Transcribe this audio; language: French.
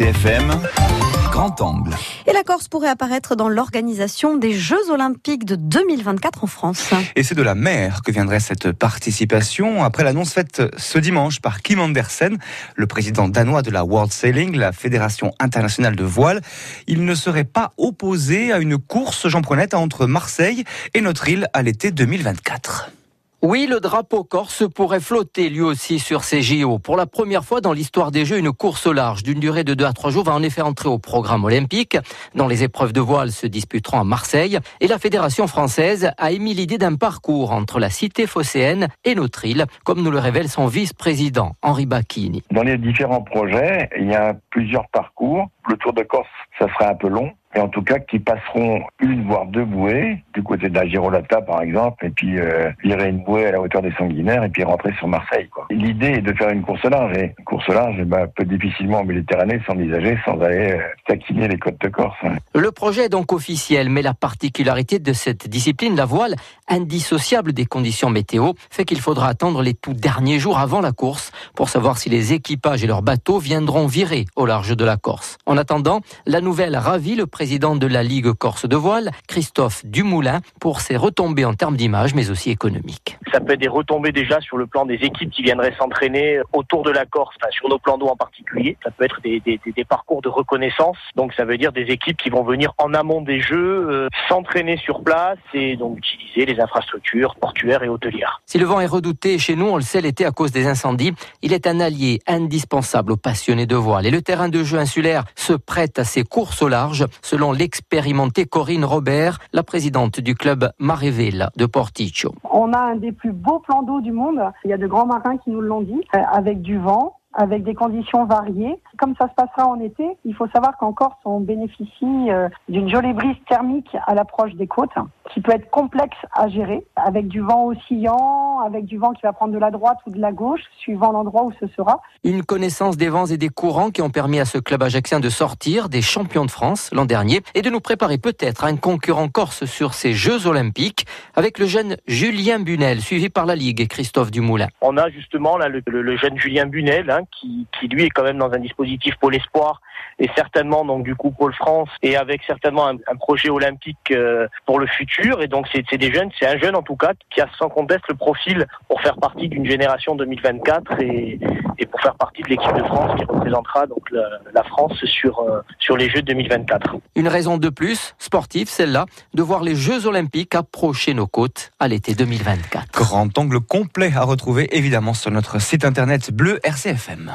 RCFM, Grand Angle. Et la Corse pourrait apparaître dans l'organisation des Jeux Olympiques de 2024 en France. Et c'est de la mer que viendrait cette participation après l'annonce faite ce dimanche par Kim Andersen, le président danois de la World Sailing, la fédération internationale de voile. Il ne serait pas opposé à une course, Jean Prenette, entre Marseille et notre île à l'été 2024. Oui, le drapeau corse pourrait flotter lui aussi sur ces JO. Pour la première fois dans l'histoire des Jeux, une course au large d'une durée de 2 à 3 jours va en effet entrer au programme olympique. Dans les épreuves de voile se disputeront à Marseille. Et la Fédération française a émis l'idée d'un parcours entre la cité phocéenne et notre île, comme nous le révèle son vice-président, Henri Bacchini. Dans les différents projets, il y a plusieurs parcours. Le Tour de Corse, ça serait un peu long mais en tout cas qui passeront une voire deux bouées du côté de la Girolata par exemple, et puis euh, virer une bouée à la hauteur des Sanguinaires et puis rentrer sur Marseille. L'idée est de faire une course large et une course large bah, peut difficilement en Méditerranée s'envisager sans aller euh, taquiner les côtes de Corse. Hein. Le projet est donc officiel, mais la particularité de cette discipline, la voile, indissociable des conditions météo, fait qu'il faudra attendre les tout derniers jours avant la course pour savoir si les équipages et leurs bateaux viendront virer au large de la Corse. En attendant, la nouvelle ravit le président de la Ligue Corse de voile, Christophe Dumoulin, pour ses retombées en termes d'image, mais aussi économiques. Ça peut être des retombées déjà sur le plan des équipes qui viendraient s'entraîner autour de la Corse, sur nos plans d'eau en particulier. Ça peut être des, des, des, parcours de reconnaissance. Donc ça veut dire des équipes qui vont venir en amont des Jeux, euh, s'entraîner sur place et donc utiliser les infrastructures portuaires et hôtelières. Si le vent est redouté chez nous, on le sait l'été à cause des incendies, il est un allié indispensable aux passionnés de voile. Et le terrain de jeu insulaire se prête à ces courses au large selon l'expérimentée Corinne Robert, la présidente du club Marevella de Porticcio. On a un des plus beaux plans d'eau du monde. Il y a de grands marins qui nous l'ont dit, euh, avec du vent, avec des conditions variées. Comme ça se passera en été, il faut savoir qu'en Corse, on bénéficie euh, d'une jolie brise thermique à l'approche des côtes, qui peut être complexe à gérer, avec du vent oscillant, avec du vent qui va prendre de la droite ou de la gauche, suivant l'endroit où ce sera. Une connaissance des vents et des courants qui ont permis à ce club ajaxien de sortir des champions de France l'an dernier et de nous préparer peut-être à un concurrent corse sur ces Jeux olympiques avec le jeune Julien Bunel, suivi par la Ligue et Christophe Dumoulin. On a justement là le, jeune Julien Bunel, hein, qui, qui, lui est quand même dans un dispositif Pôle Espoir et certainement donc du coup Pôle France et avec certainement un, projet olympique euh, pour le futur. Et donc c'est des jeunes, c'est un jeune en tout cas qui a sans conteste le profil pour faire partie d'une génération 2024 et, et, pour faire partie de l'équipe de France qui représentera donc la, la France sur euh, sur les Jeux 2024. Une raison de plus sportive, celle-là, de voir les Jeux Olympiques approcher nos côtes à l'été 2024. Grand angle complet à retrouver évidemment sur notre site internet bleu RCFM.